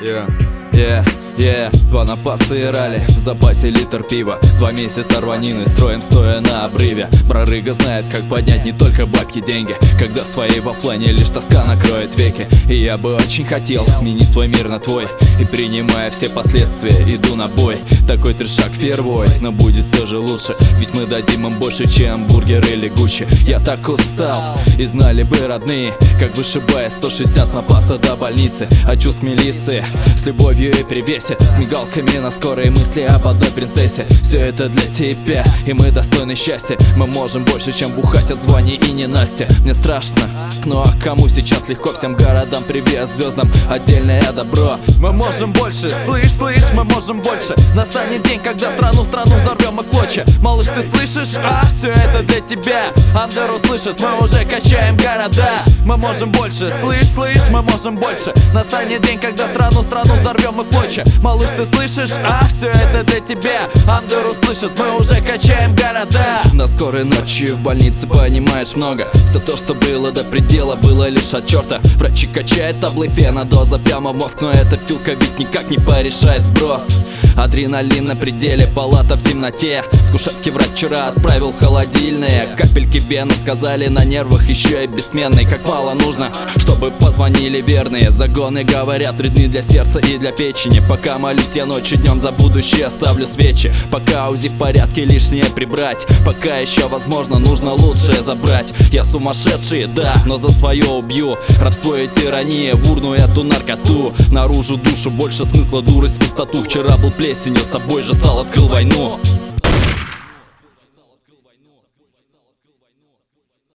Yeah, yeah, yeah Два напаса и ралли, в запасе литр пива. Два месяца рванины, строим стоя на обрыве. Прорыга знает, как поднять не только бабки деньги Когда своей в оффлайне лишь тоска накроет веки. И я бы очень хотел сменить свой мир на твой. И принимая все последствия, иду на бой. Такой трешак впервой, но будет все же лучше. Ведь мы дадим им больше, чем бургер или гуччи Я так устал, и знали бы родные Как вышибая 160 с напаса до больницы. А чувств милиции с любовью и привесе С мигалками на скорые мысли об одной принцессе. Все это для тебя, и мы достойны счастья. Мы можем больше, чем бухать от званий и не Настя Мне страшно, ну а кому сейчас легко Всем городам? Привет, звездам отдельное добро. Мы можем больше, слышь, слышь, мы можем больше. Настанет день, когда страну, страну взорвем и в клочья. Малыш, ты слышишь? А, все это для тебя. Андер услышит, мы уже качаем города Мы можем больше, слышь, слышь, мы можем больше. Настанет день, когда страну, страну взорвем и в клочья. Малыш, ты слышишь? А, все это для тебя. Андер услышит, мы уже качаем города. На скорой ночи в больнице понимаешь много. Все то, что было до предела, было лишь от черта Врачи качают таблы фена, доза прямо в мозг Но эта пилка ведь никак не порешает вброс Адреналин на пределе, палата в темноте. С кушетки врач вчера отправил холодильные. Капельки вены сказали на нервах еще и бессменный. Как мало нужно, чтобы позвонили верные. Загоны говорят вредны для сердца и для печени. Пока молюсь я ночью днем за будущее ставлю свечи. Пока УЗИ в порядке лишнее прибрать. Пока еще возможно нужно лучшее забрать. Я сумасшедший, да, но за свое убью. Рабство и тирания в урну эту наркоту. Наружу душу больше смысла дурость пустоту. Вчера был плесенью, собой же стал, открыл войну